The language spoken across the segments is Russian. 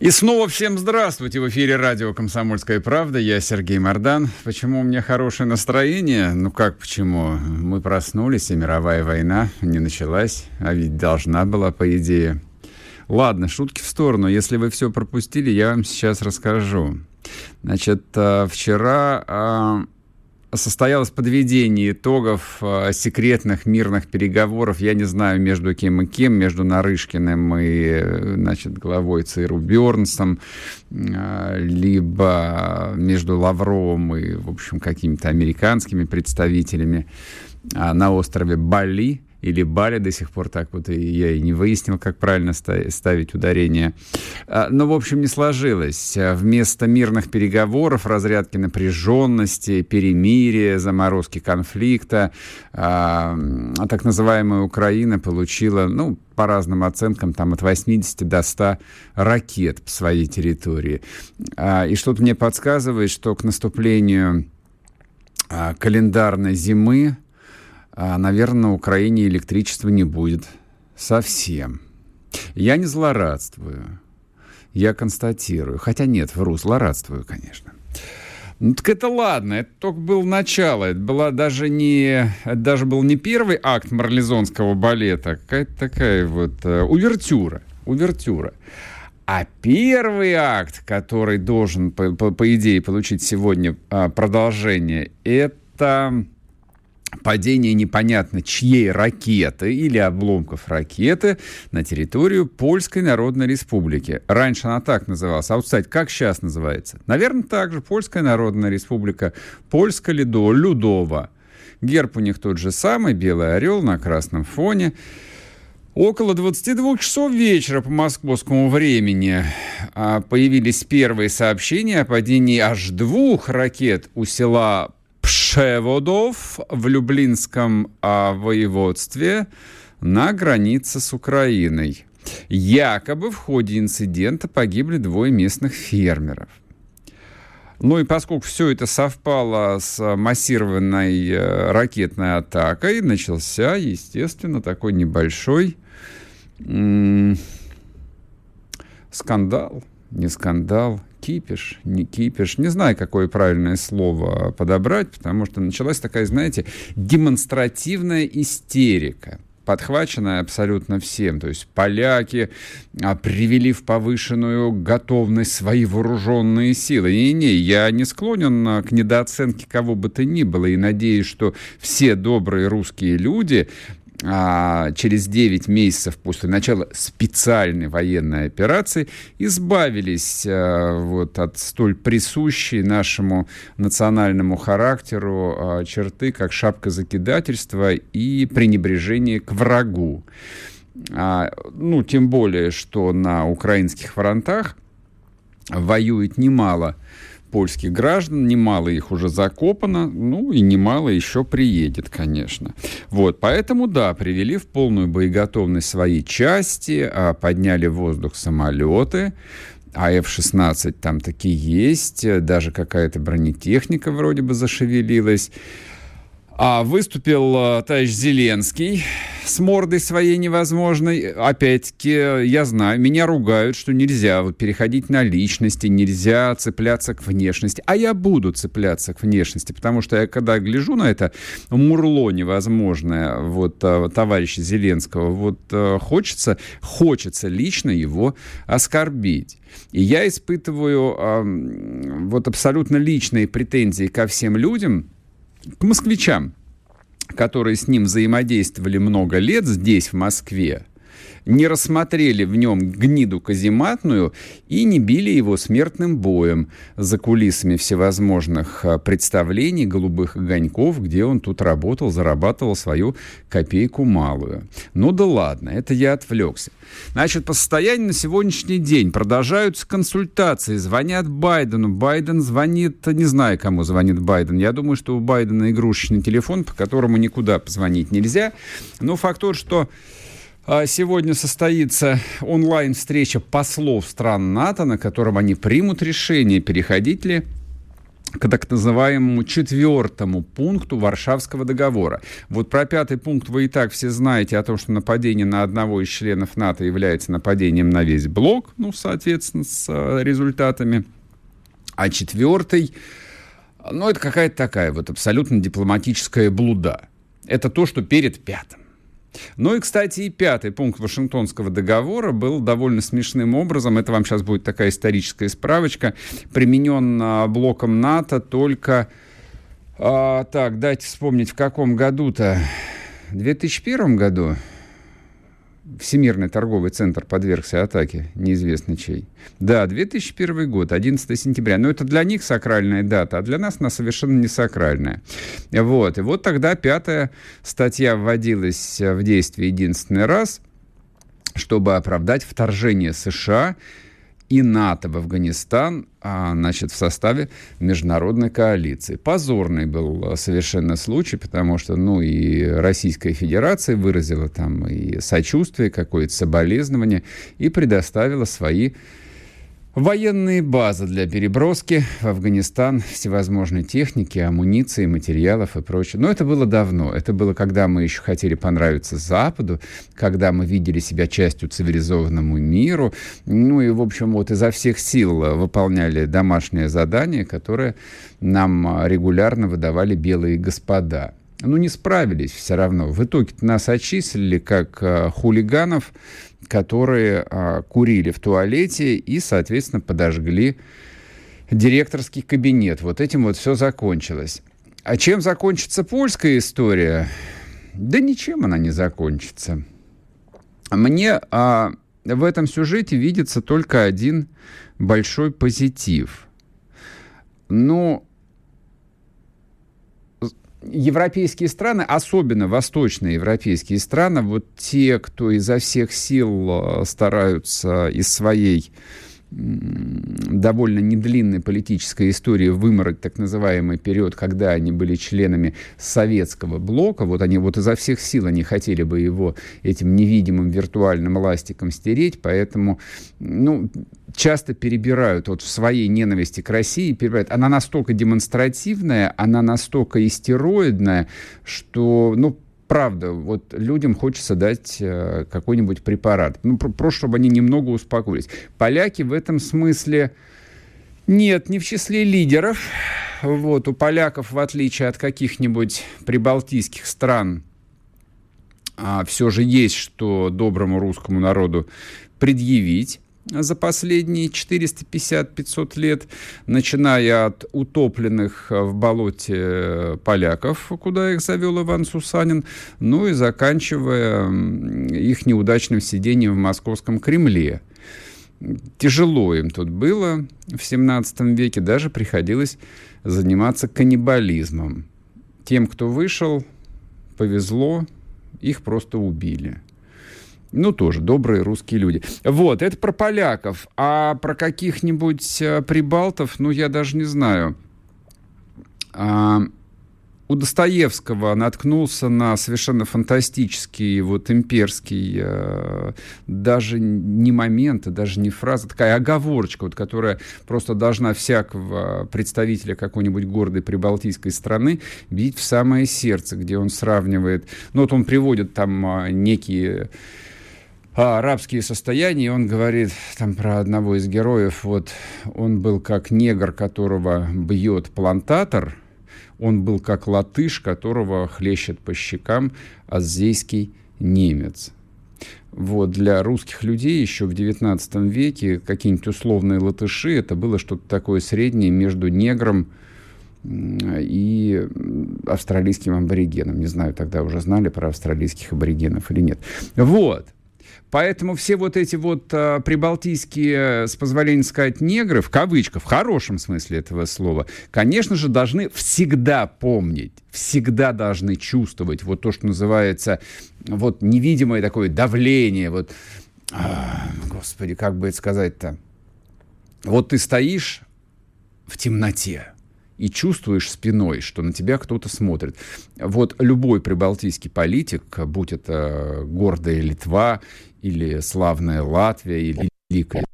И снова всем здравствуйте! В эфире радио «Комсомольская правда». Я Сергей Мордан. Почему у меня хорошее настроение? Ну как почему? Мы проснулись, и мировая война не началась, а ведь должна была, по идее. Ладно, шутки в сторону. Если вы все пропустили, я вам сейчас расскажу. Значит, э, вчера а, состоялось подведение итогов э, секретных мирных переговоров, я не знаю, между кем и кем, между Нарышкиным и, э, значит, главой ЦРУ Бернсом, э, либо между Лавровым и, в общем, какими-то американскими представителями на острове Бали или Бали до сих пор так вот и я и не выяснил, как правильно ставить ударение. А, но, в общем, не сложилось. Вместо мирных переговоров, разрядки напряженности, перемирия, заморозки конфликта, а, так называемая Украина получила, ну, по разным оценкам, там от 80 до 100 ракет по своей территории. А, и что-то мне подсказывает, что к наступлению календарной зимы а, наверное, на Украине электричества не будет совсем. Я не злорадствую, я констатирую. Хотя нет, вру, злорадствую, конечно. Ну, так это ладно, это только было начало. Это была даже не, это даже был не первый акт марлезонского балета, какая-то такая вот э, увертюра, увертюра. А первый акт, который должен, по, по, по идее, получить сегодня а, продолжение, это падение непонятно чьей ракеты или обломков ракеты на территорию Польской Народной Республики. Раньше она так называлась. А вот, кстати, как сейчас называется? Наверное, так же. Польская Народная Республика. Польская Лидо, Людова. Герб у них тот же самый, белый орел на красном фоне. Около 22 часов вечера по московскому времени а, появились первые сообщения о падении аж двух ракет у села Пшеводов в Люблинском а, воеводстве на границе с Украиной. Якобы в ходе инцидента погибли двое местных фермеров. Ну и поскольку все это совпало с массированной э, ракетной атакой, начался, естественно, такой небольшой скандал, не скандал, кипиш, не кипиш. Не знаю, какое правильное слово подобрать, потому что началась такая, знаете, демонстративная истерика подхваченная абсолютно всем. То есть поляки а, привели в повышенную готовность свои вооруженные силы. И не, я не склонен а, к недооценке кого бы то ни было, и надеюсь, что все добрые русские люди а, через 9 месяцев после начала специальной военной операции избавились а, вот, от столь присущей нашему национальному характеру а, черты, как шапка закидательства и пренебрежение к врагу. А, ну, тем более, что на украинских фронтах воюет немало польских граждан, немало их уже закопано, ну и немало еще приедет, конечно. Вот, поэтому, да, привели в полную боеготовность свои части, а, подняли в воздух самолеты, а F-16 там такие есть, даже какая-то бронетехника вроде бы зашевелилась. А выступил а, товарищ Зеленский с мордой своей невозможной. Опять-таки, я знаю, меня ругают, что нельзя вот переходить на личности, нельзя цепляться к внешности. А я буду цепляться к внешности, потому что я когда гляжу на это мурло невозможное вот а, товарища Зеленского, вот а, хочется, хочется лично его оскорбить. И я испытываю э, вот абсолютно личные претензии ко всем людям, к москвичам, которые с ним взаимодействовали много лет здесь, в Москве, не рассмотрели в нем гниду казематную и не били его смертным боем за кулисами всевозможных а, представлений голубых огоньков, где он тут работал, зарабатывал свою копейку малую. Ну да ладно, это я отвлекся. Значит, по состоянию на сегодняшний день продолжаются консультации, звонят Байдену. Байден звонит, не знаю, кому звонит Байден. Я думаю, что у Байдена игрушечный телефон, по которому никуда позвонить нельзя. Но факт тот, что Сегодня состоится онлайн-встреча послов стран НАТО, на котором они примут решение, переходить ли к так называемому четвертому пункту Варшавского договора. Вот про пятый пункт вы и так все знаете о том, что нападение на одного из членов НАТО является нападением на весь блок, ну, соответственно, с а, результатами. А четвертый, ну, это какая-то такая вот абсолютно дипломатическая блуда. Это то, что перед пятым. Ну и, кстати, и пятый пункт Вашингтонского договора был довольно смешным образом, это вам сейчас будет такая историческая справочка, применен а, блоком НАТО только, а, так, дайте вспомнить, в каком году-то, в 2001 году, Всемирный торговый центр подвергся атаке, неизвестно чей. Да, 2001 год, 11 сентября. Но это для них сакральная дата, а для нас она совершенно не сакральная. Вот. И вот тогда пятая статья вводилась в действие единственный раз, чтобы оправдать вторжение США и НАТО в Афганистан, а, значит, в составе международной коалиции. Позорный был совершенно случай, потому что, ну, и Российская Федерация выразила там и сочувствие, какое-то соболезнование, и предоставила свои Военные базы для переброски в Афганистан всевозможной техники, амуниции, материалов и прочее. Но это было давно. Это было, когда мы еще хотели понравиться Западу, когда мы видели себя частью цивилизованному миру. Ну и, в общем, вот изо всех сил выполняли домашнее задание, которое нам регулярно выдавали белые господа. Ну, не справились все равно. В итоге нас отчислили как э, хулиганов, которые а, курили в туалете и, соответственно, подожгли директорский кабинет. Вот этим вот все закончилось. А чем закончится польская история? Да ничем она не закончится. Мне а, в этом сюжете видится только один большой позитив. Ну, европейские страны, особенно восточные европейские страны, вот те, кто изо всех сил э, стараются из своей довольно недлинной политической истории вымороть так называемый период, когда они были членами советского блока, вот они вот изо всех сил они хотели бы его этим невидимым виртуальным ластиком стереть, поэтому, ну, часто перебирают вот в своей ненависти к России, перебирают. Она настолько демонстративная, она настолько истероидная, что, ну, правда, вот людям хочется дать э, какой-нибудь препарат. Ну, просто чтобы они немного успокоились. Поляки в этом смысле... Нет, не в числе лидеров. Вот, у поляков, в отличие от каких-нибудь прибалтийских стран, а, все же есть что доброму русскому народу предъявить за последние 450-500 лет, начиная от утопленных в болоте поляков, куда их завел Иван Сусанин, ну и заканчивая их неудачным сидением в московском Кремле. Тяжело им тут было в 17 веке, даже приходилось заниматься каннибализмом. Тем, кто вышел, повезло, их просто убили. Ну, тоже добрые русские люди. Вот, это про поляков. А про каких-нибудь э, прибалтов, ну, я даже не знаю. А, у Достоевского наткнулся на совершенно фантастический, вот имперский, э, даже не момент, даже не фраза, такая оговорочка, вот, которая просто должна всякого представителя какой-нибудь гордой прибалтийской страны бить в самое сердце, где он сравнивает, ну вот он приводит там э, некие а, арабские состояния, он говорит там про одного из героев, вот он был как негр, которого бьет плантатор, он был как латыш, которого хлещет по щекам азейский немец. Вот, для русских людей еще в XIX веке какие-нибудь условные латыши, это было что-то такое среднее между негром и австралийским аборигеном. Не знаю, тогда уже знали про австралийских аборигенов или нет. Вот. Поэтому все вот эти вот а, прибалтийские, с позволения сказать, негры, в кавычках, в хорошем смысле этого слова, конечно же, должны всегда помнить, всегда должны чувствовать вот то, что называется вот невидимое такое давление, вот, а, господи, как бы это сказать-то, вот ты стоишь в темноте, и чувствуешь спиной, что на тебя кто-то смотрит. Вот любой прибалтийский политик, будь это гордая Литва или славная Латвия или великая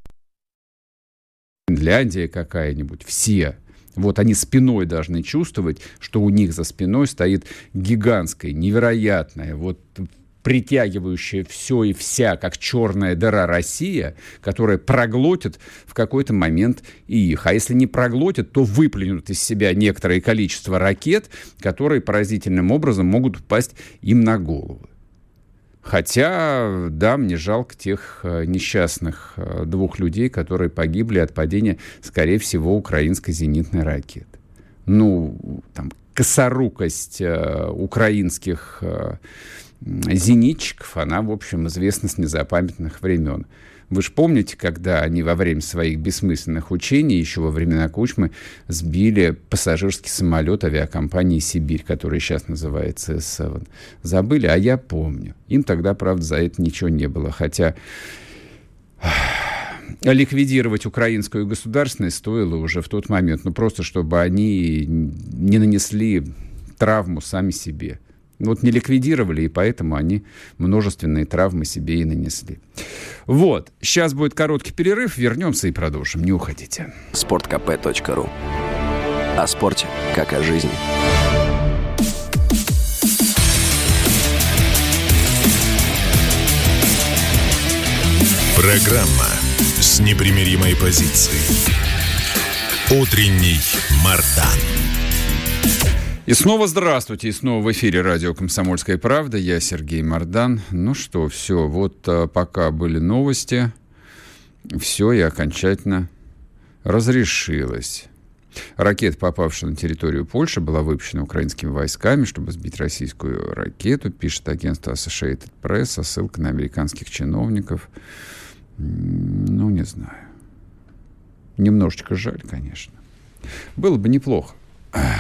Финляндия какая-нибудь, все вот они спиной должны чувствовать, что у них за спиной стоит гигантская, невероятная, вот притягивающая все и вся, как черная дыра Россия, которая проглотит в какой-то момент и их. А если не проглотит, то выплюнут из себя некоторое количество ракет, которые поразительным образом могут упасть им на головы. Хотя, да, мне жалко тех э, несчастных э, двух людей, которые погибли от падения, скорее всего, украинской зенитной ракеты. Ну, там, косорукость э, украинских э, зенитчиков, она, в общем, известна с незапамятных времен. Вы же помните, когда они во время своих бессмысленных учений, еще во времена Кучмы, сбили пассажирский самолет авиакомпании «Сибирь», который сейчас называется С-7. Забыли? А я помню. Им тогда, правда, за это ничего не было. Хотя ликвидировать украинскую государственность стоило уже в тот момент. Ну, просто чтобы они не нанесли травму сами себе. Вот не ликвидировали, и поэтому они множественные травмы себе и нанесли. Вот. Сейчас будет короткий перерыв. Вернемся и продолжим. Не уходите. sportkp.ru О спорте, как о жизни. Программа с непримиримой позицией. Утренний. И снова здравствуйте, и снова в эфире радио «Комсомольская правда». Я Сергей Мордан. Ну что, все, вот а, пока были новости, все и окончательно разрешилось. Ракета, попавшая на территорию Польши, была выпущена украинскими войсками, чтобы сбить российскую ракету, пишет агентство Associated Press, со ссылкой на американских чиновников. Ну, не знаю. Немножечко жаль, конечно. Было бы неплохо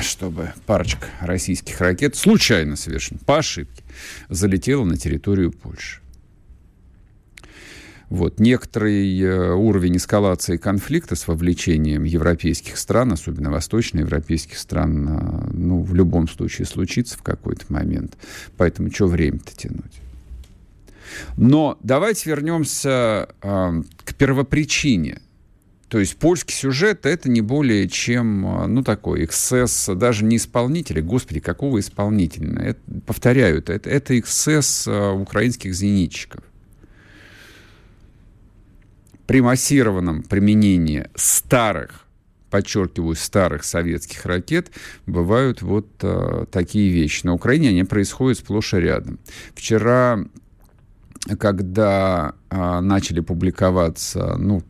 чтобы парочка российских ракет случайно совершенно, по ошибке, залетела на территорию Польши. Вот. Некоторый э, уровень эскалации конфликта с вовлечением европейских стран, особенно восточноевропейских стран, э, ну, в любом случае случится в какой-то момент. Поэтому что время-то тянуть? Но давайте вернемся э, к первопричине то есть польский сюжет это не более чем, а, ну, такой эксцесс даже не исполнителя, господи, какого исполнителя? Это, повторяю, это, это эксцесс а, украинских зенитчиков. При массированном применении старых, подчеркиваю, старых советских ракет бывают вот а, такие вещи. На Украине они происходят сплошь и рядом. Вчера когда а, начали публиковаться, ну,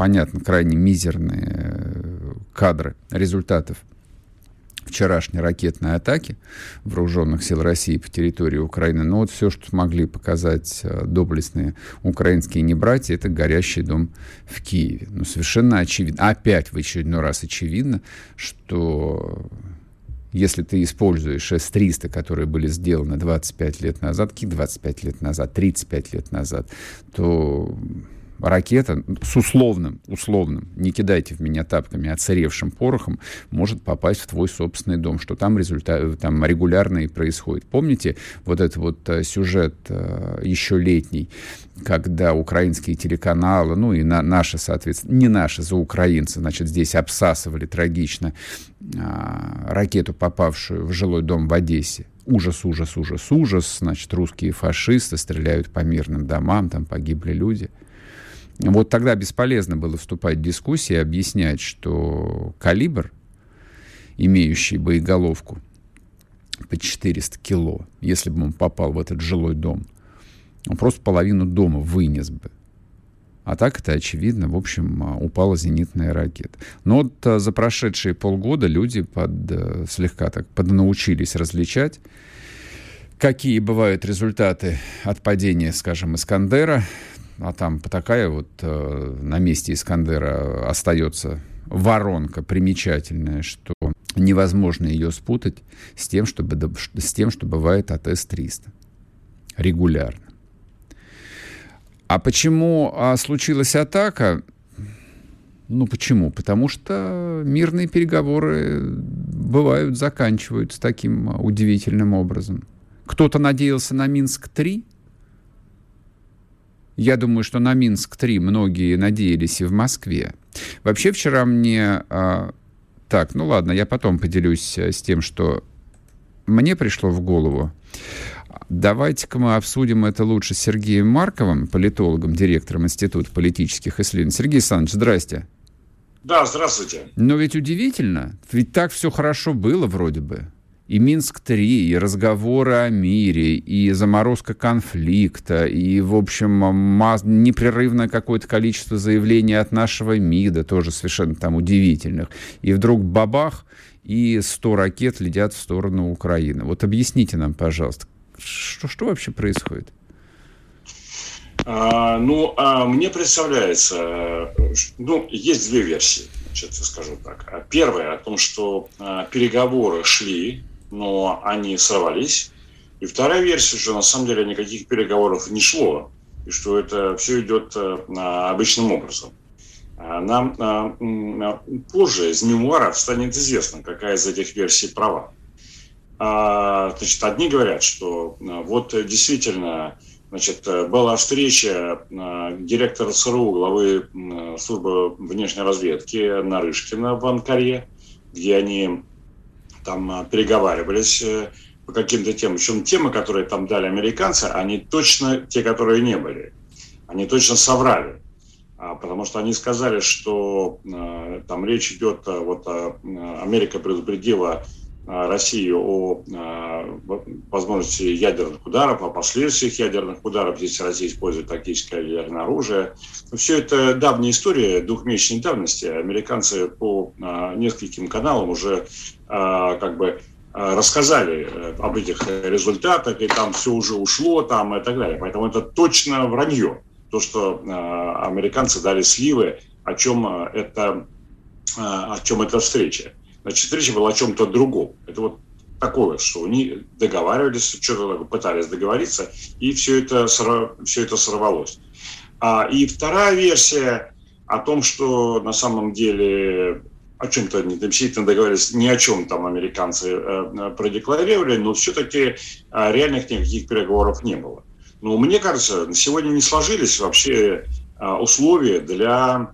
понятно, крайне мизерные э, кадры результатов вчерашней ракетной атаки вооруженных сил России по территории Украины. Но вот все, что смогли показать э, доблестные украинские небратья, это горящий дом в Киеве. Ну, совершенно очевидно, опять в очередной раз очевидно, что если ты используешь С-300, которые были сделаны 25 лет назад, какие 25 лет назад, 35 лет назад, то ракета с условным, условным, не кидайте в меня тапками, отсыревшим порохом, может попасть в твой собственный дом, что там, результат, там регулярно и происходит. Помните вот этот вот э, сюжет э, еще летний, когда украинские телеканалы, ну и на, наши, соответственно, не наши, за украинцы, значит, здесь обсасывали трагично а, ракету, попавшую в жилой дом в Одессе. Ужас, ужас, ужас, ужас. Значит, русские фашисты стреляют по мирным домам, там погибли люди. Вот тогда бесполезно было вступать в дискуссии и объяснять, что калибр, имеющий боеголовку по 400 кило, если бы он попал в этот жилой дом, он просто половину дома вынес бы. А так это очевидно, в общем, упала зенитная ракета. Но вот а, за прошедшие полгода люди под, э, слегка так поднаучились различать какие бывают результаты от падения, скажем, Искандера, а там такая вот э, на месте Искандера остается воронка примечательная, что невозможно ее спутать с тем, чтобы, с тем, что бывает от С-300 регулярно. А почему а, случилась атака? Ну почему? Потому что мирные переговоры бывают, заканчиваются таким удивительным образом. Кто-то надеялся на Минск-3. Я думаю, что на Минск-3 многие надеялись и в Москве. Вообще вчера мне... А, так, ну ладно, я потом поделюсь э, с тем, что мне пришло в голову. Давайте-ка мы обсудим это лучше с Сергеем Марковым, политологом, директором Института политических исследований. Сергей Александрович, здрасте. Да, здравствуйте. Но ведь удивительно, ведь так все хорошо было вроде бы. И Минск-3, и разговоры о мире, и заморозка конфликта, и, в общем, непрерывное какое-то количество заявлений от нашего МИДа, тоже совершенно там удивительных. И вдруг бабах, и 100 ракет летят в сторону Украины. Вот объясните нам, пожалуйста, что, что вообще происходит? А, ну, а мне представляется, ну, есть две версии, значит, я скажу так. Первая о том, что а, переговоры шли, но они сорвались. И вторая версия, что на самом деле никаких переговоров не шло, и что это все идет а, обычным образом. А, нам а, позже из мемуаров станет известно, какая из этих версий права. А, значит, одни говорят, что а, вот действительно значит, была встреча а, директора ЦРУ, главы службы внешней разведки Нарышкина в Анкаре, где они там переговаривались э, по каким-то темам. Причем темы, которые там дали американцы, они точно те, которые не были. Они точно соврали. Потому что они сказали, что там речь идет, вот Америка предупредила Э, Россию о э, возможности ядерных ударов, о последствиях ядерных ударов, если Россия использует тактическое ядерное оружие. Все это давняя история, двухмесячной давности. Американцы по э, нескольким каналам уже как бы рассказали об этих результатах, и там все уже ушло там и так далее. Поэтому это точно вранье. То, что американцы дали сливы, о чем это, о чем эта встреча. Значит, речь была о чем-то другом. Это вот такое, что они договаривались, что-то пытались договориться, и все это, все это сорвалось. А, и вторая версия о том, что на самом деле о чем-то они действительно договорились, ни о чем там американцы э, продекларировали, но все-таки э, реальных никаких переговоров не было. Но мне кажется, сегодня не сложились вообще э, условия для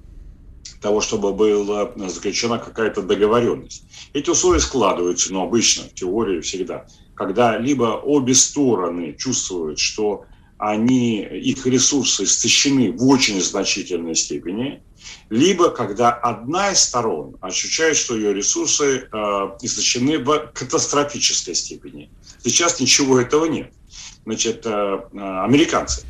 того, чтобы была заключена какая-то договоренность. Эти условия складываются, но обычно, в теории всегда, когда либо обе стороны чувствуют, что они, их ресурсы истощены в очень значительной степени, либо когда одна из сторон ощущает, что ее ресурсы э, истощены в катастрофической степени. Сейчас ничего этого нет. Значит, э, э американцы,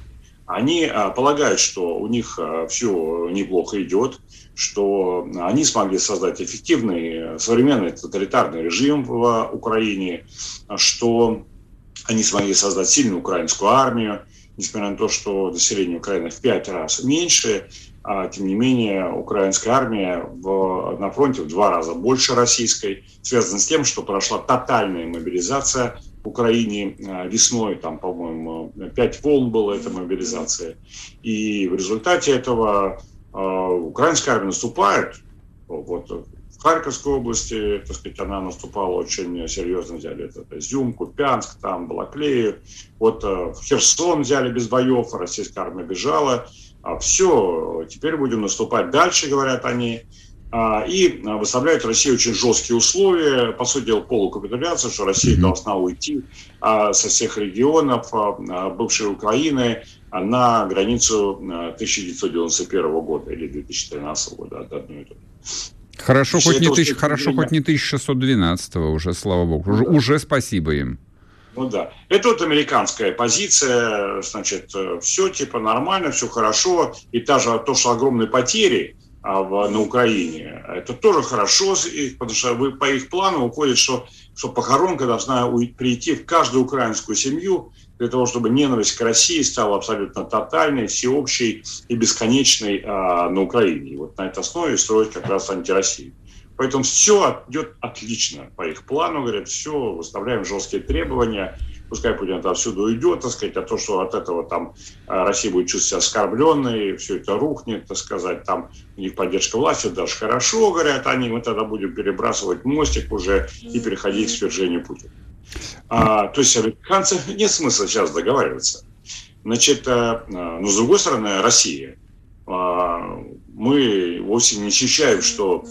они э, полагают, что у них э, все неплохо идет, что они смогли создать эффективный современный тоталитарный режим в Украине, что они смогли создать сильную украинскую армию, несмотря на то, что население Украины в пять раз меньше, а, тем не менее украинская армия в, на фронте в два раза больше российской, связано с тем, что прошла тотальная мобилизация Украине а, весной, там, по-моему, пять волн было эта мобилизация. И в результате этого а, украинская армия наступает. Вот в Харьковской области, так сказать, она наступала очень серьезно, взяли это, это Изюм, Купянск, там, Балаклею. Вот э, в Херсон взяли без боев, российская армия бежала. А все, теперь будем наступать дальше, говорят они. А, и выставляют России очень жесткие условия, по сути дела полукапитуляция, что Россия должна уйти со всех регионов бывшей Украины, на границу 1991 э, года или 2013 года от одной и той Хорошо, хоть не, тысяч, хорошо хоть не 1612 уже, слава богу. Уже, да. уже спасибо им. Ну да. Это вот американская позиция, значит, э, все типа нормально, все хорошо. И даже то, что огромные потери, а, в, на Украине. Это тоже хорошо, потому что вы, по их плану уходит, что, что похоронка должна прийти в каждую украинскую семью для того, чтобы ненависть к России стала абсолютно тотальной, всеобщей и бесконечной а, на Украине. И вот на этой основе строить как раз антироссию. Поэтому все идет отлично по их плану, говорят, все, выставляем жесткие требования, пускай Путин отсюда уйдет, так сказать, а то, что от этого там а, Россия будет чувствовать себя оскорбленной, все это рухнет, так сказать, там у них поддержка власти, даже хорошо, говорят они, мы тогда будем перебрасывать мостик уже и переходить к свержению Путина. А, то есть американцы нет смысла сейчас договариваться. Значит, а, но с другой стороны, Россия. А, мы вовсе не ощущаем, что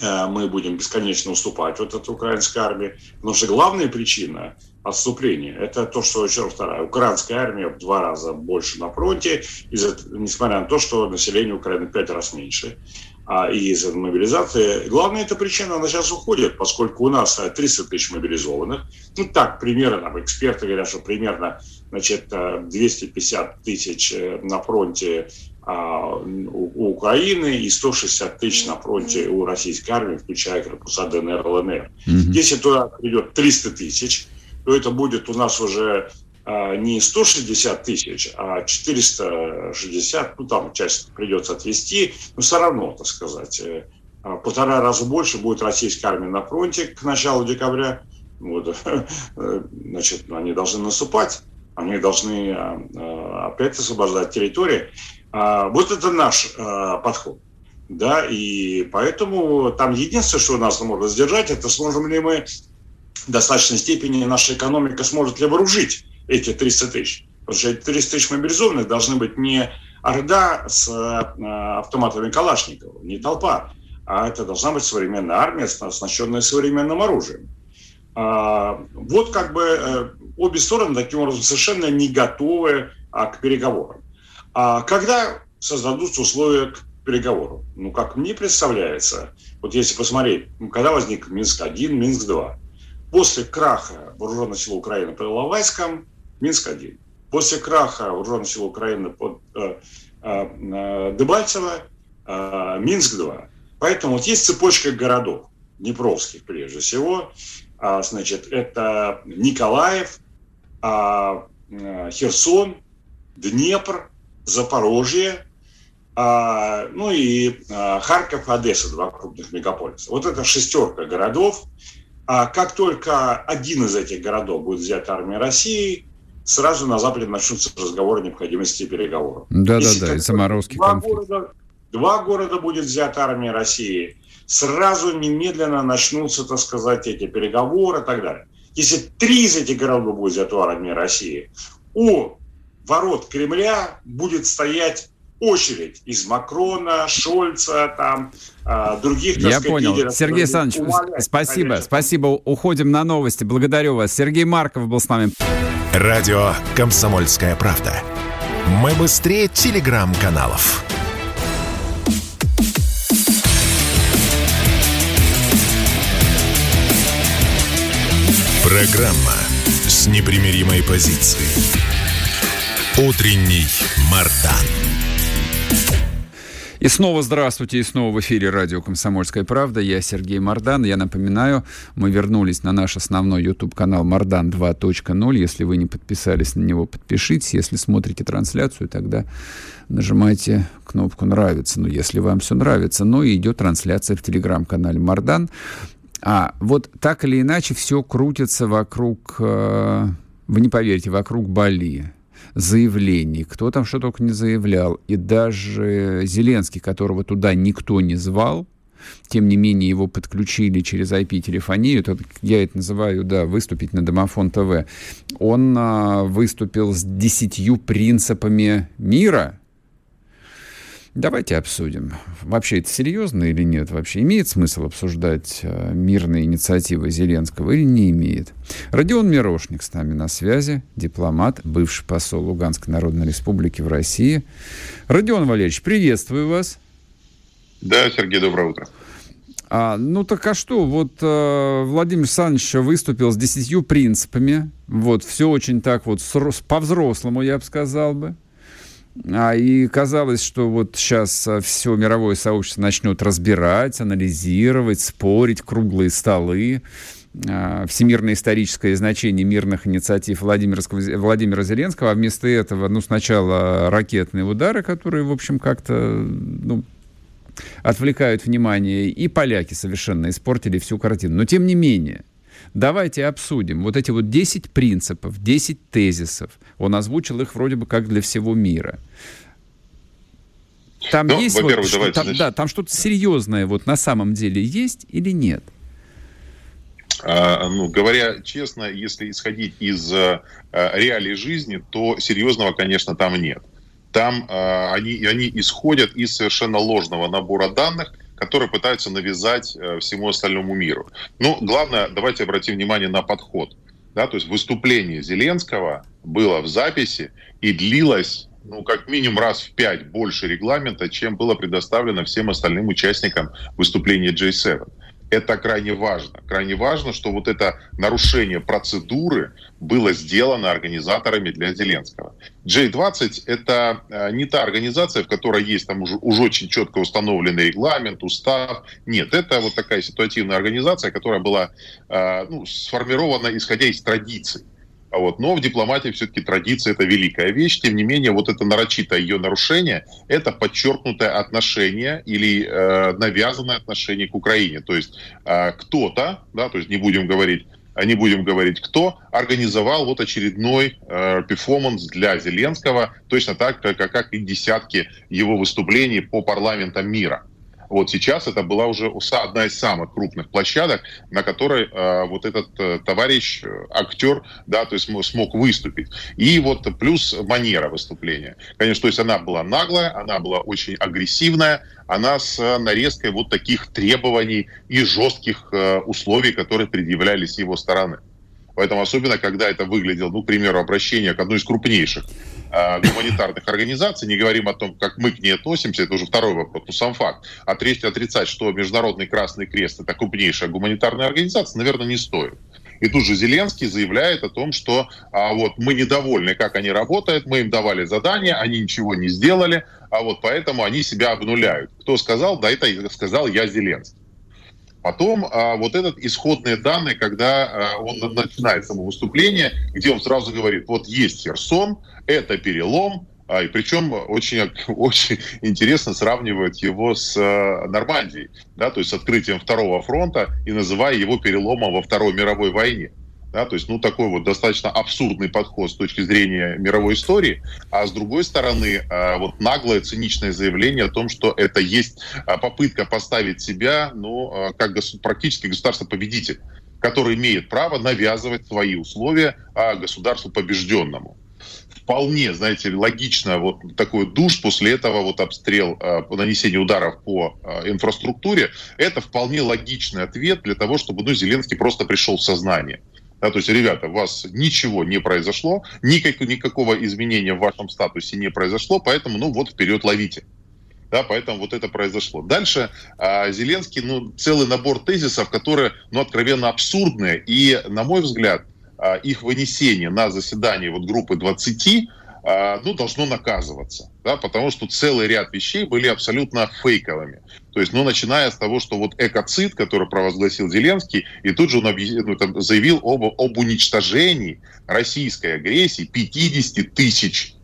мы будем бесконечно уступать вот от украинской армии. Потому что главная причина отступления – это то, что, еще раз вторая, украинская армия в два раза больше на фронте, несмотря на то, что население Украины в пять раз меньше а, и из мобилизации. Главная эта причина, она сейчас уходит, поскольку у нас 300 тысяч мобилизованных. Ну так, примерно, эксперты говорят, что примерно значит, 250 тысяч э, на фронте у Украины и 160 тысяч на фронте у российской армии, включая корпуса ДНР, ЛНР. Mm-hmm. Если туда придет 300 тысяч, то это будет у нас уже а, не 160 тысяч, а 460, ну там часть придется отвести, но все равно, так сказать, э, а, полтора раза больше будет российская армия на фронте к началу декабря. Вот, э, значит, они должны наступать, они должны а, опять освобождать территории. Вот это наш подход. Да, и поэтому там единственное, что нас может сдержать, это сможем ли мы в достаточной степени наша экономика сможет ли вооружить эти 300 тысяч. Потому что эти 300 тысяч мобилизованных должны быть не орда с э, автоматами Калашникова, не толпа, а это должна быть современная армия, оснащенная современным оружием. А, вот как бы э, обе стороны таким образом совершенно не готовы а, к переговорам. А когда создадутся условия к переговору? Ну, как мне представляется, вот если посмотреть, когда возник Минск-1, Минск-2, после краха вооруженных сил Украины под Иловайском Минск-1. После краха вооруженных сил Украины под э, э, Дебальцево э, Минск-2. Поэтому вот есть цепочка городов, Днепровских прежде всего. А, значит, это Николаев, а, э, Херсон, Днепр, Запорожье, а, ну и а, Харьков, Одесса, два крупных мегаполиса. Вот это шестерка городов. А как только один из этих городов будет взят армией России, сразу на Западе начнутся разговоры о необходимости переговоров. Да-да-да, и заморозки два Города, два города будет взята армия России, сразу немедленно начнутся, так сказать, эти переговоры и так далее. Если три из этих городов будет взята армия России, у ворот Кремля будет стоять очередь из Макрона, Шольца, там, а, других, так Я сказать, понял. Лидеров, Сергей Александрович, спасибо, конечно. спасибо. Уходим на новости. Благодарю вас. Сергей Марков был с нами. Радио «Комсомольская правда». Мы быстрее телеграм-каналов. Программа с непримиримой позицией. Утренний Мардан. И снова здравствуйте, и снова в эфире радио «Комсомольская правда». Я Сергей Мордан. Я напоминаю, мы вернулись на наш основной YouTube-канал «Мордан 2.0». Если вы не подписались на него, подпишитесь. Если смотрите трансляцию, тогда нажимайте кнопку «Нравится». Ну, если вам все нравится. Но и идет трансляция в телеграм-канале «Мордан». А вот так или иначе все крутится вокруг, э, вы не поверите, вокруг Бали заявлений, кто там что только не заявлял. И даже Зеленский, которого туда никто не звал, тем не менее его подключили через IP-телефонию, это, я это называю, да, выступить на Домофон ТВ. Он а, выступил с десятью принципами мира, Давайте обсудим. Вообще это серьезно или нет? Вообще имеет смысл обсуждать э, мирные инициативы Зеленского или не имеет? Родион Мирошник с нами на связи, дипломат, бывший посол Луганской Народной Республики в России. Родион Валерьевич, приветствую вас. Да, Сергей, доброе утро. А, ну так а что, вот э, Владимир Александрович выступил с десятью принципами, вот, все очень так вот по-взрослому, я бы сказал бы. А, и казалось, что вот сейчас а, все мировое сообщество начнет разбирать, анализировать, спорить, круглые столы. А, всемирное историческое значение мирных инициатив Владимира, Владимира Зеленского, а вместо этого, ну, сначала ракетные удары, которые, в общем, как-то, ну, отвлекают внимание, и поляки совершенно испортили всю картину. Но, тем не менее, давайте обсудим вот эти вот 10 принципов, 10 тезисов. Он озвучил их вроде бы как для всего мира. Там ну, есть вот, что, там, да, там что-то серьезное вот на самом деле есть или нет? А, ну, говоря честно, если исходить из а, реалий жизни, то серьезного, конечно, там нет. Там а, они, они исходят из совершенно ложного набора данных, которые пытаются навязать всему остальному миру. Ну, главное, давайте обратим внимание на подход. Да, то есть выступление Зеленского было в записи и длилось ну, как минимум раз в пять больше регламента, чем было предоставлено всем остальным участникам выступления J7 это крайне важно. Крайне важно, что вот это нарушение процедуры было сделано организаторами для Зеленского. J20 — это э, не та организация, в которой есть там уже, уже очень четко установленный регламент, устав. Нет, это вот такая ситуативная организация, которая была э, ну, сформирована исходя из традиций. А вот. Но в дипломатии все-таки традиция – это великая вещь. Тем не менее, вот это нарочитое ее нарушение – это подчеркнутое отношение или э, навязанное отношение к Украине. То есть э, кто-то, да, то есть не будем говорить, а не будем говорить кто, организовал вот очередной э, для Зеленского, точно так, как, как и десятки его выступлений по парламентам мира. Вот сейчас это была уже одна из самых крупных площадок, на которой э, вот этот э, товарищ, э, актер, да, то есть смог выступить. И вот плюс манера выступления. Конечно, то есть она была наглая, она была очень агрессивная, она с нарезкой вот таких требований и жестких э, условий, которые предъявлялись с его стороны. Поэтому особенно, когда это выглядело, ну, к примеру, обращение к одной из крупнейших э, гуманитарных организаций, не говорим о том, как мы к ней относимся, это уже второй вопрос, ну, сам факт. Отречь, отрицать, что Международный Красный Крест – это крупнейшая гуманитарная организация, наверное, не стоит. И тут же Зеленский заявляет о том, что а, вот мы недовольны, как они работают, мы им давали задания, они ничего не сделали, а вот поэтому они себя обнуляют. Кто сказал? Да, это сказал я Зеленский. Потом а, вот этот исходные данные, когда а, он начинает само выступление, где он сразу говорит, вот есть Херсон, это перелом, а, и причем очень, очень интересно сравнивает его с а, Нормандией, да, то есть с открытием второго фронта и называя его переломом во Второй мировой войне. Да, то есть, ну, такой вот достаточно абсурдный подход с точки зрения мировой истории. А с другой стороны, а, вот наглое, циничное заявление о том, что это есть а, попытка поставить себя, ну, а, как практически государство-победитель, который имеет право навязывать свои условия государству побежденному вполне, знаете, логично вот такой душ после этого вот обстрел, нанесение ударов по инфраструктуре, это вполне логичный ответ для того, чтобы ну, Зеленский просто пришел в сознание. Да, то есть, ребята, у вас ничего не произошло, никак, никакого изменения в вашем статусе не произошло, поэтому, ну вот, вперед ловите. Да, поэтому вот это произошло. Дальше а, Зеленский, ну, целый набор тезисов, которые, ну, откровенно абсурдные. И, на мой взгляд, а, их вынесение на заседание вот группы 20 а, ну, должно наказываться, да, потому что целый ряд вещей были абсолютно фейковыми. То есть, ну, начиная с того, что вот экоцид, который провозгласил Зеленский, и тут же он объяснил, ну, там, заявил об, об уничтожении российской агрессии 50 тысяч,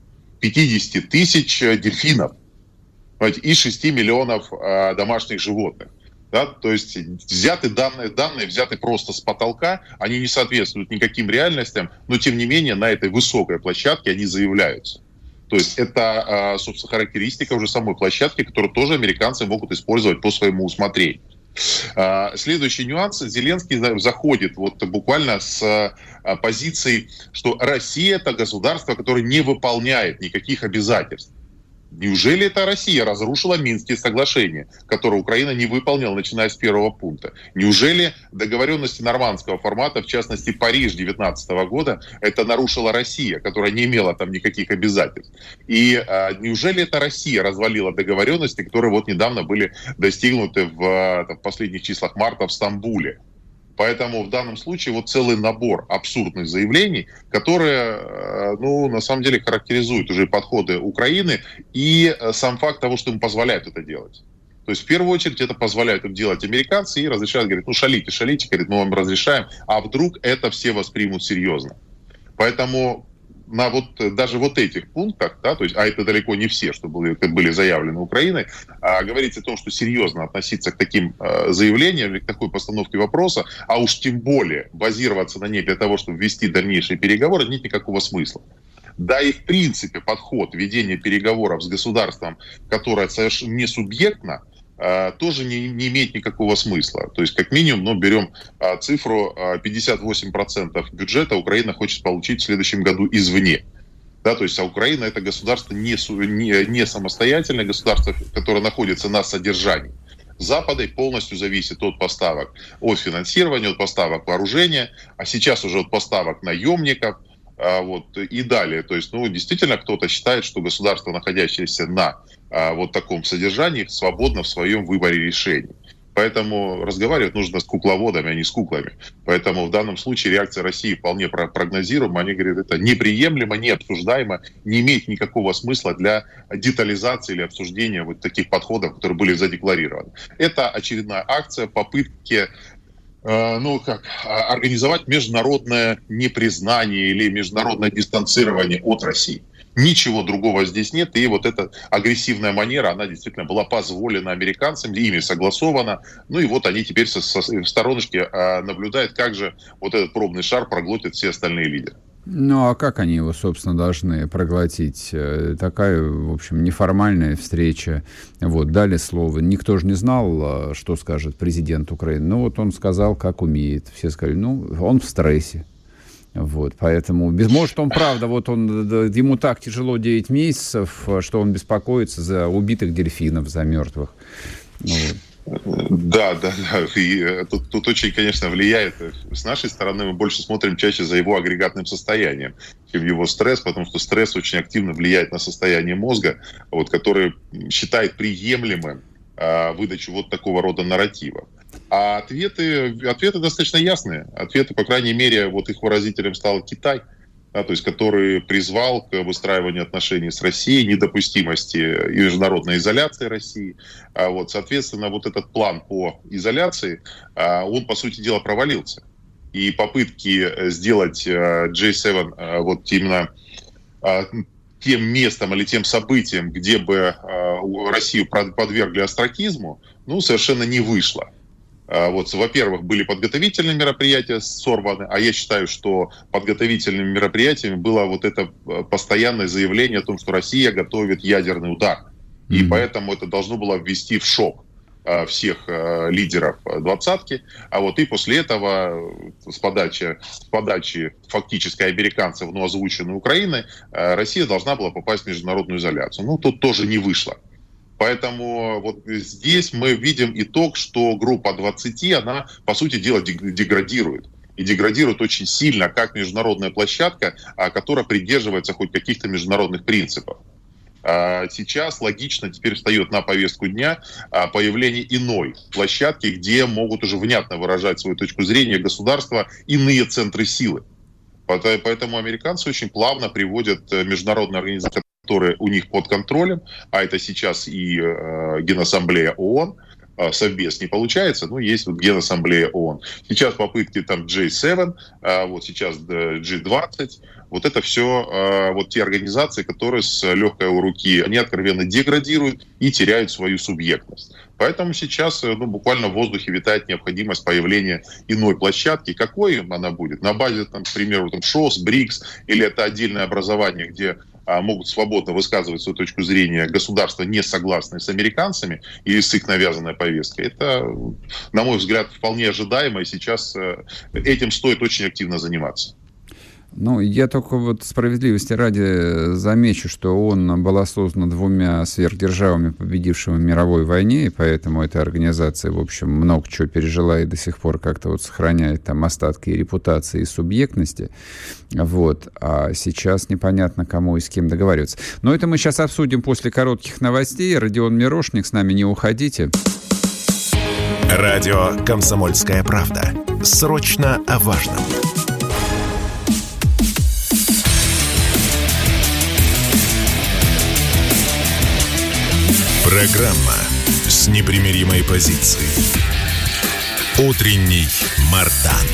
50 тысяч э, дельфинов и 6 миллионов э, домашних животных. Да? То есть взяты данные, данные взяты просто с потолка, они не соответствуют никаким реальностям, но тем не менее на этой высокой площадке они заявляются. То есть это, а, собственно, характеристика уже самой площадки, которую тоже американцы могут использовать по своему усмотрению. А, следующий нюанс. Зеленский заходит вот буквально с а, позиции, что Россия это государство, которое не выполняет никаких обязательств. Неужели это Россия разрушила Минские соглашения, которые Украина не выполнила, начиная с первого пункта? Неужели договоренности нормандского формата, в частности Париж 19 года, это нарушила Россия, которая не имела там никаких обязательств? И а, неужели это Россия развалила договоренности, которые вот недавно были достигнуты в, в последних числах марта в Стамбуле? Поэтому в данном случае вот целый набор абсурдных заявлений, которые, э, ну, на самом деле характеризуют уже подходы Украины и э, сам факт того, что им позволяют это делать. То есть в первую очередь это позволяют им делать американцы и разрешают, говорят, ну шалите, шалите, говорит, мы вам разрешаем, а вдруг это все воспримут серьезно. Поэтому на вот даже вот этих пунктах, да, то есть, а это далеко не все, что были, были заявлены Украиной, а, говорить о том, что серьезно относиться к таким а, заявлениям или к такой постановке вопроса, а уж тем более базироваться на ней для того, чтобы вести дальнейшие переговоры, нет никакого смысла. Да и в принципе подход ведения переговоров с государством, которое совершенно не субъектно, тоже не, не имеет никакого смысла. То есть, как минимум, ну, берем а, цифру, а, 58% бюджета Украина хочет получить в следующем году извне. Да, то есть, а Украина это государство не, не, не самостоятельное государство, которое находится на содержании. Запада полностью зависит от поставок, от финансирования, от поставок вооружения, а сейчас уже от поставок наемников – а, вот, и далее. То есть, ну, действительно, кто-то считает, что государство, находящееся на а, вот таком содержании, свободно в своем выборе решений. Поэтому разговаривать нужно с кукловодами, а не с куклами. Поэтому в данном случае реакция России вполне прогнозируема. Они говорят, это неприемлемо, необсуждаемо, не имеет никакого смысла для детализации или обсуждения вот таких подходов, которые были задекларированы. Это очередная акция попытки ну, как, а, организовать международное непризнание или международное дистанцирование от России. Ничего другого здесь нет, и вот эта агрессивная манера, она действительно была позволена американцам, ими согласована, ну и вот они теперь со, со, в стороночке а, наблюдают, как же вот этот пробный шар проглотит все остальные лидеры. Ну, а как они его, собственно, должны проглотить? Э, такая, в общем, неформальная встреча. Вот, дали слово. Никто же не знал, э, что скажет президент Украины. Ну, вот он сказал, как умеет. Все сказали, ну, он в стрессе. Вот, поэтому, может, он правда, вот он, ему так тяжело 9 месяцев, э, что он беспокоится за убитых дельфинов, за мертвых. Вот. Да, да, да. И э, тут, тут очень, конечно, влияет. С нашей стороны мы больше смотрим чаще за его агрегатным состоянием, чем его стресс, потому что стресс очень активно влияет на состояние мозга, вот, который считает приемлемым а, выдачу вот такого рода нарратива. А ответы, ответы достаточно ясные. Ответы, по крайней мере, вот их выразителем стал Китай – да, то есть который призвал к выстраиванию отношений с Россией, недопустимости международной изоляции России. А вот, соответственно, вот этот план по изоляции, а, он, по сути дела, провалился. И попытки сделать J7 а, вот именно тем местом или тем событием, где бы Россию подвергли астракизму, ну, совершенно не вышло. А, вот, во-первых, были подготовительные мероприятия сорваны, а я считаю, что подготовительными мероприятиями было вот это э, постоянное заявление о том, что Россия готовит ядерный удар. И mm-hmm. поэтому это должно было ввести в шок э, всех э, лидеров двадцатки, а вот и после этого с подачи, с подачи фактической американцев, но озвученной Украиной, Россия должна была попасть в международную изоляцию. Ну, тут тоже не вышло. Поэтому вот здесь мы видим итог, что группа 20, она, по сути дела, деградирует. И деградирует очень сильно, как международная площадка, а, которая придерживается хоть каких-то международных принципов. А, сейчас логично теперь встает на повестку дня а, появление иной площадки, где могут уже внятно выражать свою точку зрения государства иные центры силы. Поэтому американцы очень плавно приводят э, международные организации которые у них под контролем, а это сейчас и э, Генассамблея ООН, э, Совбез не получается, но есть вот Генассамблея ООН. Сейчас попытки там J7, э, вот сейчас G20, вот это все э, вот те организации, которые с легкой у руки, они откровенно деградируют и теряют свою субъектность. Поэтому сейчас э, ну, буквально в воздухе витает необходимость появления иной площадки. Какой она будет? На базе, там, к примеру, там, ШОС, БРИКС, или это отдельное образование, где могут свободно высказывать свою точку зрения государства, не согласные с американцами или с их навязанной повесткой, это, на мой взгляд, вполне ожидаемо, и сейчас э, этим стоит очень активно заниматься. Ну, я только вот справедливости ради замечу, что он была создана двумя сверхдержавами, победившими в мировой войне, и поэтому эта организация, в общем, много чего пережила и до сих пор как-то вот сохраняет там остатки и репутации, и субъектности. Вот. А сейчас непонятно, кому и с кем договариваться. Но это мы сейчас обсудим после коротких новостей. Родион Мирошник, с нами не уходите. Радио «Комсомольская правда». Срочно о важном. Программа с непримиримой позицией. Утренний Мардан.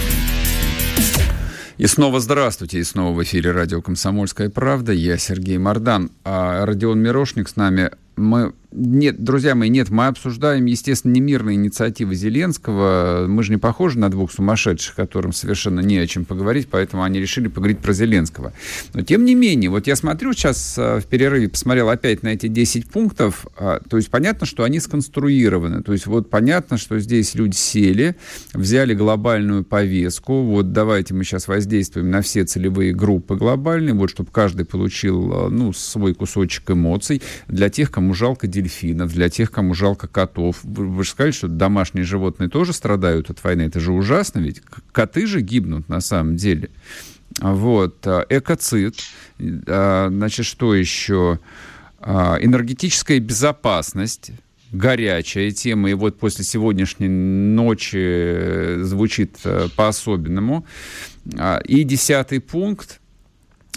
И снова здравствуйте, и снова в эфире радио «Комсомольская правда». Я Сергей Мордан, а Родион Мирошник с нами. Мы нет, друзья мои, нет, мы обсуждаем, естественно, не мирные инициативы Зеленского. Мы же не похожи на двух сумасшедших, которым совершенно не о чем поговорить, поэтому они решили поговорить про Зеленского. Но, тем не менее, вот я смотрю сейчас э, в перерыве, посмотрел опять на эти 10 пунктов, а, то есть понятно, что они сконструированы. То есть вот понятно, что здесь люди сели, взяли глобальную повестку, вот давайте мы сейчас воздействуем на все целевые группы глобальные, вот чтобы каждый получил, э, ну, свой кусочек эмоций. Для тех, кому жалко дельфинов, для тех, кому жалко котов. Вы, вы же сказали, что домашние животные тоже страдают от войны. Это же ужасно, ведь коты же гибнут на самом деле. Вот. А, экоцид. А, значит, что еще? А, энергетическая безопасность горячая тема, и вот после сегодняшней ночи звучит по-особенному. И десятый пункт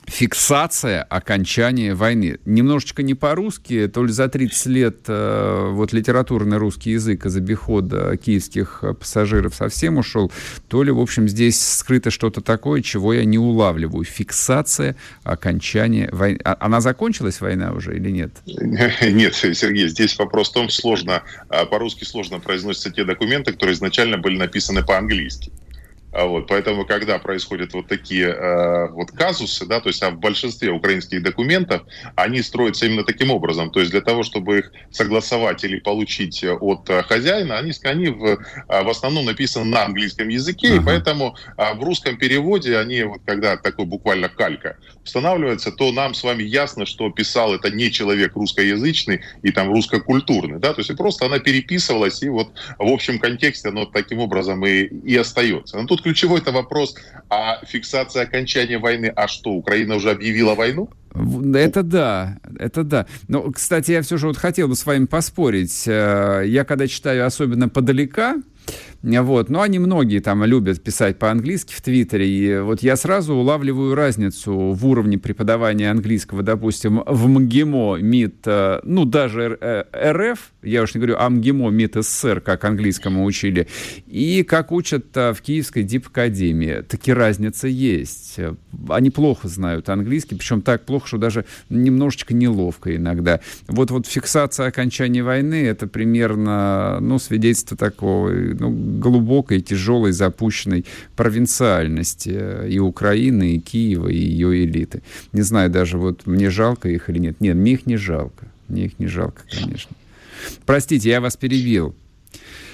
фиксация окончания войны. Немножечко не по-русски, то ли за 30 лет э, вот литературный русский язык из обихода киевских пассажиров совсем ушел, то ли, в общем, здесь скрыто что-то такое, чего я не улавливаю. Фиксация окончания войны. А, она закончилась, война уже, или нет? Нет, Сергей, здесь вопрос в том, сложно, а, по-русски сложно произносятся те документы, которые изначально были написаны по-английски. А вот, поэтому, когда происходят вот такие э, вот казусы, да, то есть а в большинстве украинских документов они строятся именно таким образом. То есть для того, чтобы их согласовать или получить от э, хозяина, они, они в, э, в основном написаны на английском языке, uh-huh. и поэтому э, в русском переводе они, вот, когда такой буквально калька устанавливается, то нам с вами ясно, что писал это не человек русскоязычный и там русскокультурный, да, то есть просто она переписывалась, и вот в общем контексте оно таким образом и, и остается. Но тут ключевой это вопрос, а фиксация окончания войны, а что, Украина уже объявила войну? Это да, это да. Но, кстати, я все же вот хотел бы с вами поспорить. Э, я когда читаю особенно подалека, вот. Но они многие там любят писать по-английски в Твиттере. И вот я сразу улавливаю разницу в уровне преподавания английского, допустим, в МГИМО, МИД, э, ну, даже РФ, я уж не говорю о МГИМО, МИД СССР, как английскому учили, и как учат э, в Киевской дипакадемии. Таки разница есть. Они плохо знают английский, причем так плохо, что даже немножечко неловко иногда. Вот, вот фиксация окончания войны — это примерно, ну, свидетельство такого, ну, глубокой, тяжелой, запущенной провинциальности э, и Украины, и Киева, и ее элиты. Не знаю даже, вот мне жалко их или нет. Нет, мне их не жалко. Мне их не жалко, конечно. Простите, я вас перебил.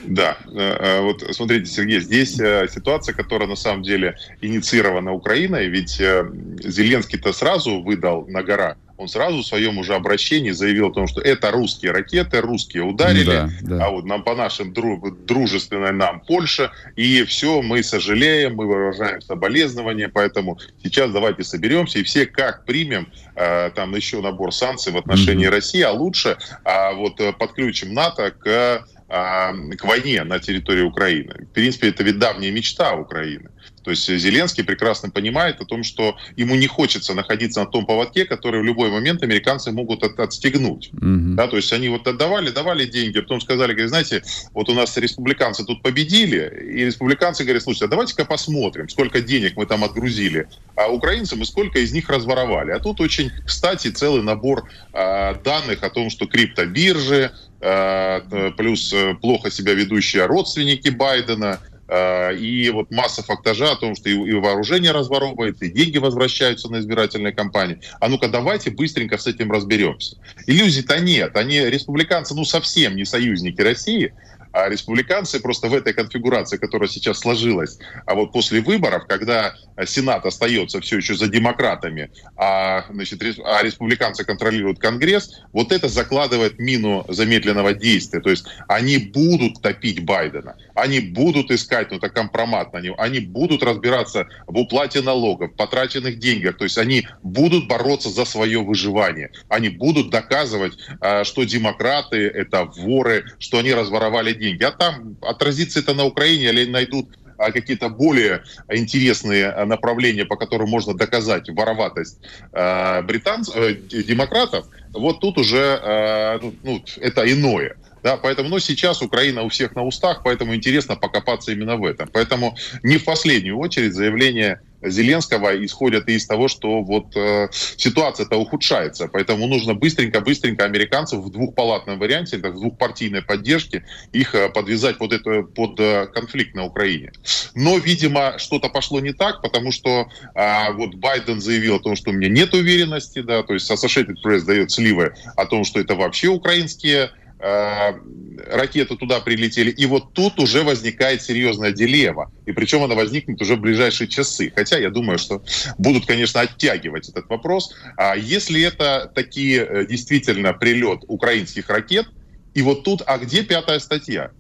Да, э, э, вот смотрите, Сергей, здесь ситуация, которая на самом деле инициирована Украиной, ведь Зеленский-то сразу выдал на гора он сразу в своем уже обращении заявил о том, что это русские ракеты, русские ударили, да, да. а вот нам по нашим дружественной нам Польша, и все, мы сожалеем, мы выражаем соболезнования, поэтому сейчас давайте соберемся и все как примем э, там еще набор санкций в отношении mm-hmm. России, а лучше а вот э, подключим НАТО к а, к войне на территории Украины. В принципе, это ведь давняя мечта Украины. То есть Зеленский прекрасно понимает о том, что ему не хочется находиться на том поводке, который в любой момент американцы могут от, отстегнуть. Mm-hmm. Да, то есть они вот отдавали, давали деньги, а потом сказали, говорят, знаете, вот у нас республиканцы тут победили, и республиканцы говорят, слушайте, а давайте-ка посмотрим, сколько денег мы там отгрузили, а украинцы мы сколько из них разворовали. А тут очень, кстати, целый набор э, данных о том, что криптобиржи, э, плюс э, плохо себя ведущие родственники Байдена, Э, и вот масса фактажа о том, что и вооружение разворовывается, и деньги возвращаются на избирательные кампании. А ну-ка давайте быстренько с этим разберемся. Иллюзий-то нет. Они, республиканцы, ну совсем не союзники России. А республиканцы просто в этой конфигурации, которая сейчас сложилась, а вот после выборов, когда Сенат остается все еще за демократами, а, значит, а республиканцы контролируют Конгресс, вот это закладывает мину замедленного действия. То есть они будут топить Байдена, они будут искать ну, компромат на него, они будут разбираться в уплате налогов, потраченных деньгах, то есть они будут бороться за свое выживание, они будут доказывать, а, что демократы это воры, что они разворовали деньги. А там отразится это на Украине или найдут а, какие-то более интересные направления, по которым можно доказать вороватость британцев, э, демократов, вот тут уже ну, это иное. Да, поэтому, ну, сейчас Украина у всех на устах, поэтому интересно покопаться именно в этом. Поэтому не в последнюю очередь заявление Зеленского исходят из того, что вот э, ситуация-то ухудшается. Поэтому нужно быстренько-быстренько американцев в двухпалатном варианте, так, в двухпартийной поддержке, их э, подвязать вот это под э, конфликт на Украине. Но, видимо, что-то пошло не так, потому что э, вот Байден заявил о том, что у меня нет уверенности, да, то есть Associated Press дает сливы о том, что это вообще украинские ракеты туда прилетели. И вот тут уже возникает серьезная дилемма. И причем она возникнет уже в ближайшие часы. Хотя я думаю, что будут, конечно, оттягивать этот вопрос. А если это такие э, действительно прилет украинских ракет, и вот тут, а где пятая статья?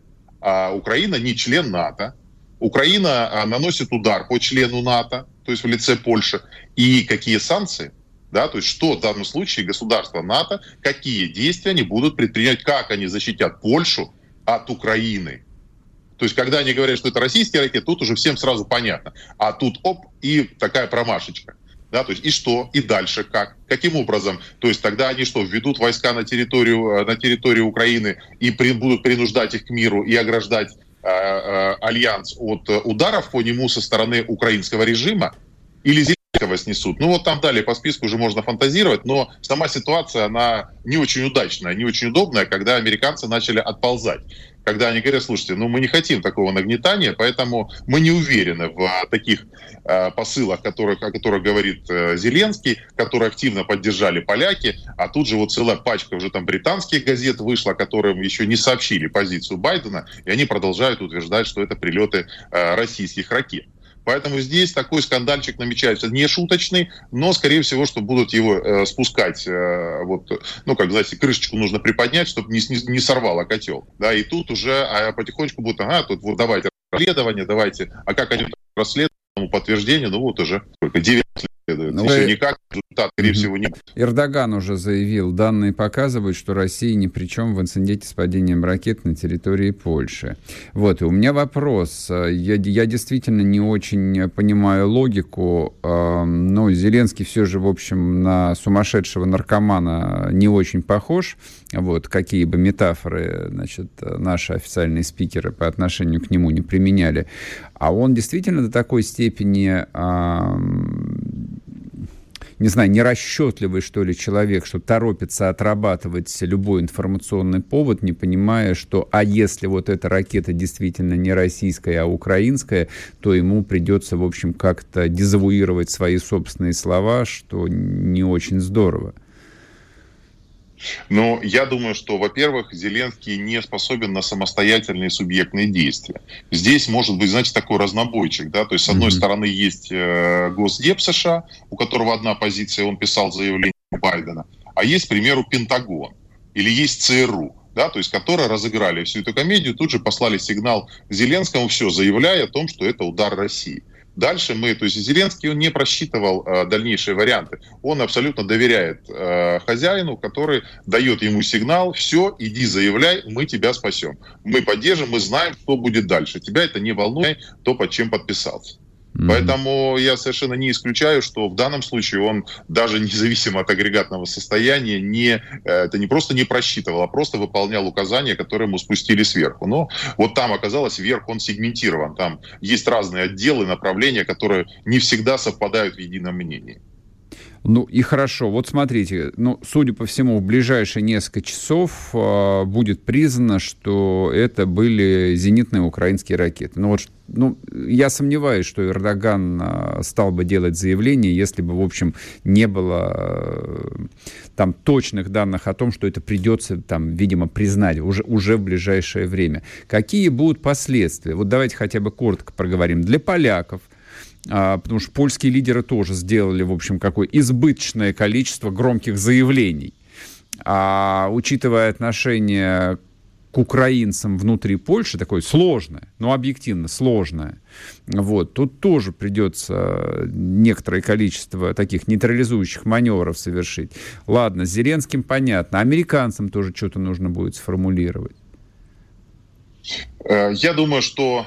А Украина не член НАТО. Украина а, наносит удар по члену НАТО, то есть в лице Польши. И какие санкции? Да, то есть что в данном случае государства НАТО, какие действия они будут предпринять, как они защитят Польшу от Украины. То есть, когда они говорят, что это российские ракеты, тут уже всем сразу понятно. А тут оп, и такая промашечка. Да, то есть и что, и дальше как, каким образом, то есть тогда они что, введут войска на территорию, на территорию Украины и при, будут принуждать их к миру и ограждать э, э, альянс от ударов по нему со стороны украинского режима, или Зеленского снесут. Ну вот там далее по списку уже можно фантазировать, но сама ситуация, она не очень удачная, не очень удобная, когда американцы начали отползать. Когда они говорят, слушайте, ну мы не хотим такого нагнетания, поэтому мы не уверены в а, таких э, посылах, которых, о которых говорит э, Зеленский, которые активно поддержали поляки, а тут же вот целая пачка уже там британских газет вышла, которым еще не сообщили позицию Байдена, и они продолжают утверждать, что это прилеты э, российских ракет. Поэтому здесь такой скандальчик намечается не шуточный, но, скорее всего, что будут его э, спускать, э, вот, ну, как, знаете, крышечку нужно приподнять, чтобы не, не, не сорвало котел. Да, и тут уже а потихонечку будут, ага, тут вот давайте расследование, давайте, а как они расследуют, подтверждение, ну вот уже только 9 следует. Ну, Еще никак результат, скорее всего, не будет. Эрдоган уже заявил, данные показывают, что Россия ни при чем в инциденте с падением ракет на территории Польши. Вот, и у меня вопрос. Я, я действительно не очень понимаю логику, но ну, Зеленский все же, в общем, на сумасшедшего наркомана не очень похож. Вот, какие бы метафоры, значит, наши официальные спикеры по отношению к нему не применяли. А он действительно до такой степени не знаю, нерасчетливый, что ли, человек, что торопится отрабатывать любой информационный повод, не понимая, что, а если вот эта ракета действительно не российская, а украинская, то ему придется, в общем, как-то дезавуировать свои собственные слова, что не очень здорово. Но я думаю, что, во-первых, Зеленский не способен на самостоятельные субъектные действия. Здесь может быть, знаете, такой разнобойчик, да, то есть с одной mm-hmm. стороны есть э, Госдеп США, у которого одна позиция, он писал заявление Байдена, а есть, к примеру, Пентагон или есть ЦРУ, да, то есть которые разыграли всю эту комедию, тут же послали сигнал Зеленскому, все, заявляя о том, что это удар России. Дальше мы, то есть Зеленский, он не просчитывал э, дальнейшие варианты. Он абсолютно доверяет э, хозяину, который дает ему сигнал, все, иди заявляй, мы тебя спасем. Мы поддержим, мы знаем, что будет дальше. Тебя это не волнует, то, под чем подписался. Поэтому я совершенно не исключаю, что в данном случае он даже независимо от агрегатного состояния не, э, это не просто не просчитывал, а просто выполнял указания, которые ему спустили сверху. Но вот там оказалось, вверх он сегментирован. Там есть разные отделы, направления, которые не всегда совпадают в едином мнении. Ну и хорошо. Вот смотрите, ну, судя по всему, в ближайшие несколько часов э, будет признано, что это были зенитные украинские ракеты. Ну вот, ну, я сомневаюсь, что Эрдоган э, стал бы делать заявление, если бы, в общем, не было э, там точных данных о том, что это придется, там, видимо, признать уже, уже в ближайшее время. Какие будут последствия? Вот давайте хотя бы коротко проговорим. Для поляков – потому что польские лидеры тоже сделали, в общем, какое избыточное количество громких заявлений. А учитывая отношение к украинцам внутри Польши, такое сложное, но объективно сложное, вот, тут тоже придется некоторое количество таких нейтрализующих маневров совершить. Ладно, с Зеленским понятно, американцам тоже что-то нужно будет сформулировать. Э, я думаю, что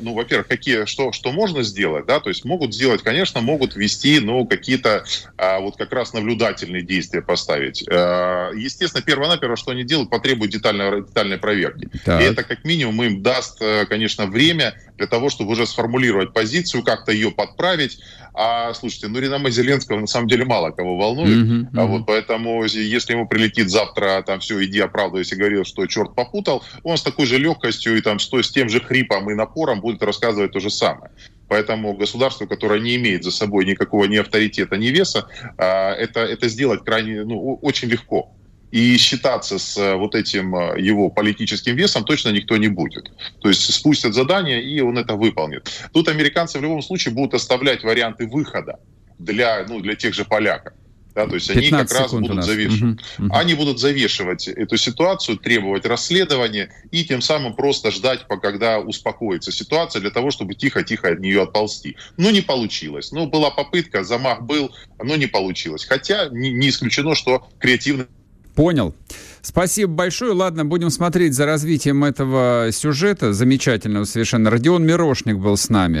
ну, во-первых, какие, что, что можно сделать, да, то есть могут сделать, конечно, могут вести, ну, какие-то а, вот как раз наблюдательные действия поставить. А, естественно, первое-наперво, что они делают, потребуют детальной, детальной проверки. Так. И это как минимум им даст, конечно, время для того, чтобы уже сформулировать позицию, как-то ее подправить. А, слушайте, ну, Реноме Зеленского на самом деле мало кого волнует. Mm-hmm, mm-hmm. А вот поэтому, если ему прилетит завтра, там, все, иди оправдывайся, говорил, что черт попутал, он с такой же легкостью и там с, с тем же хрипом и напором будет рассказывать то же самое. Поэтому государство, которое не имеет за собой никакого ни авторитета, ни веса, а, это, это сделать крайне, ну, очень легко. И считаться с э, вот этим э, его политическим весом точно никто не будет. То есть спустят задание, и он это выполнит. Тут американцы в любом случае будут оставлять варианты выхода для, ну, для тех же поляков. Да, то есть они как раз будут завешивать. Угу, угу. Они будут завешивать эту ситуацию, требовать расследования и тем самым просто ждать, когда успокоится ситуация, для того, чтобы тихо-тихо от нее отползти. Но не получилось. Ну, была попытка, замах был, но не получилось. Хотя не, не исключено, что креативно Понял. Спасибо большое. Ладно, будем смотреть за развитием этого сюжета. Замечательного совершенно. Родион Мирошник был с нами.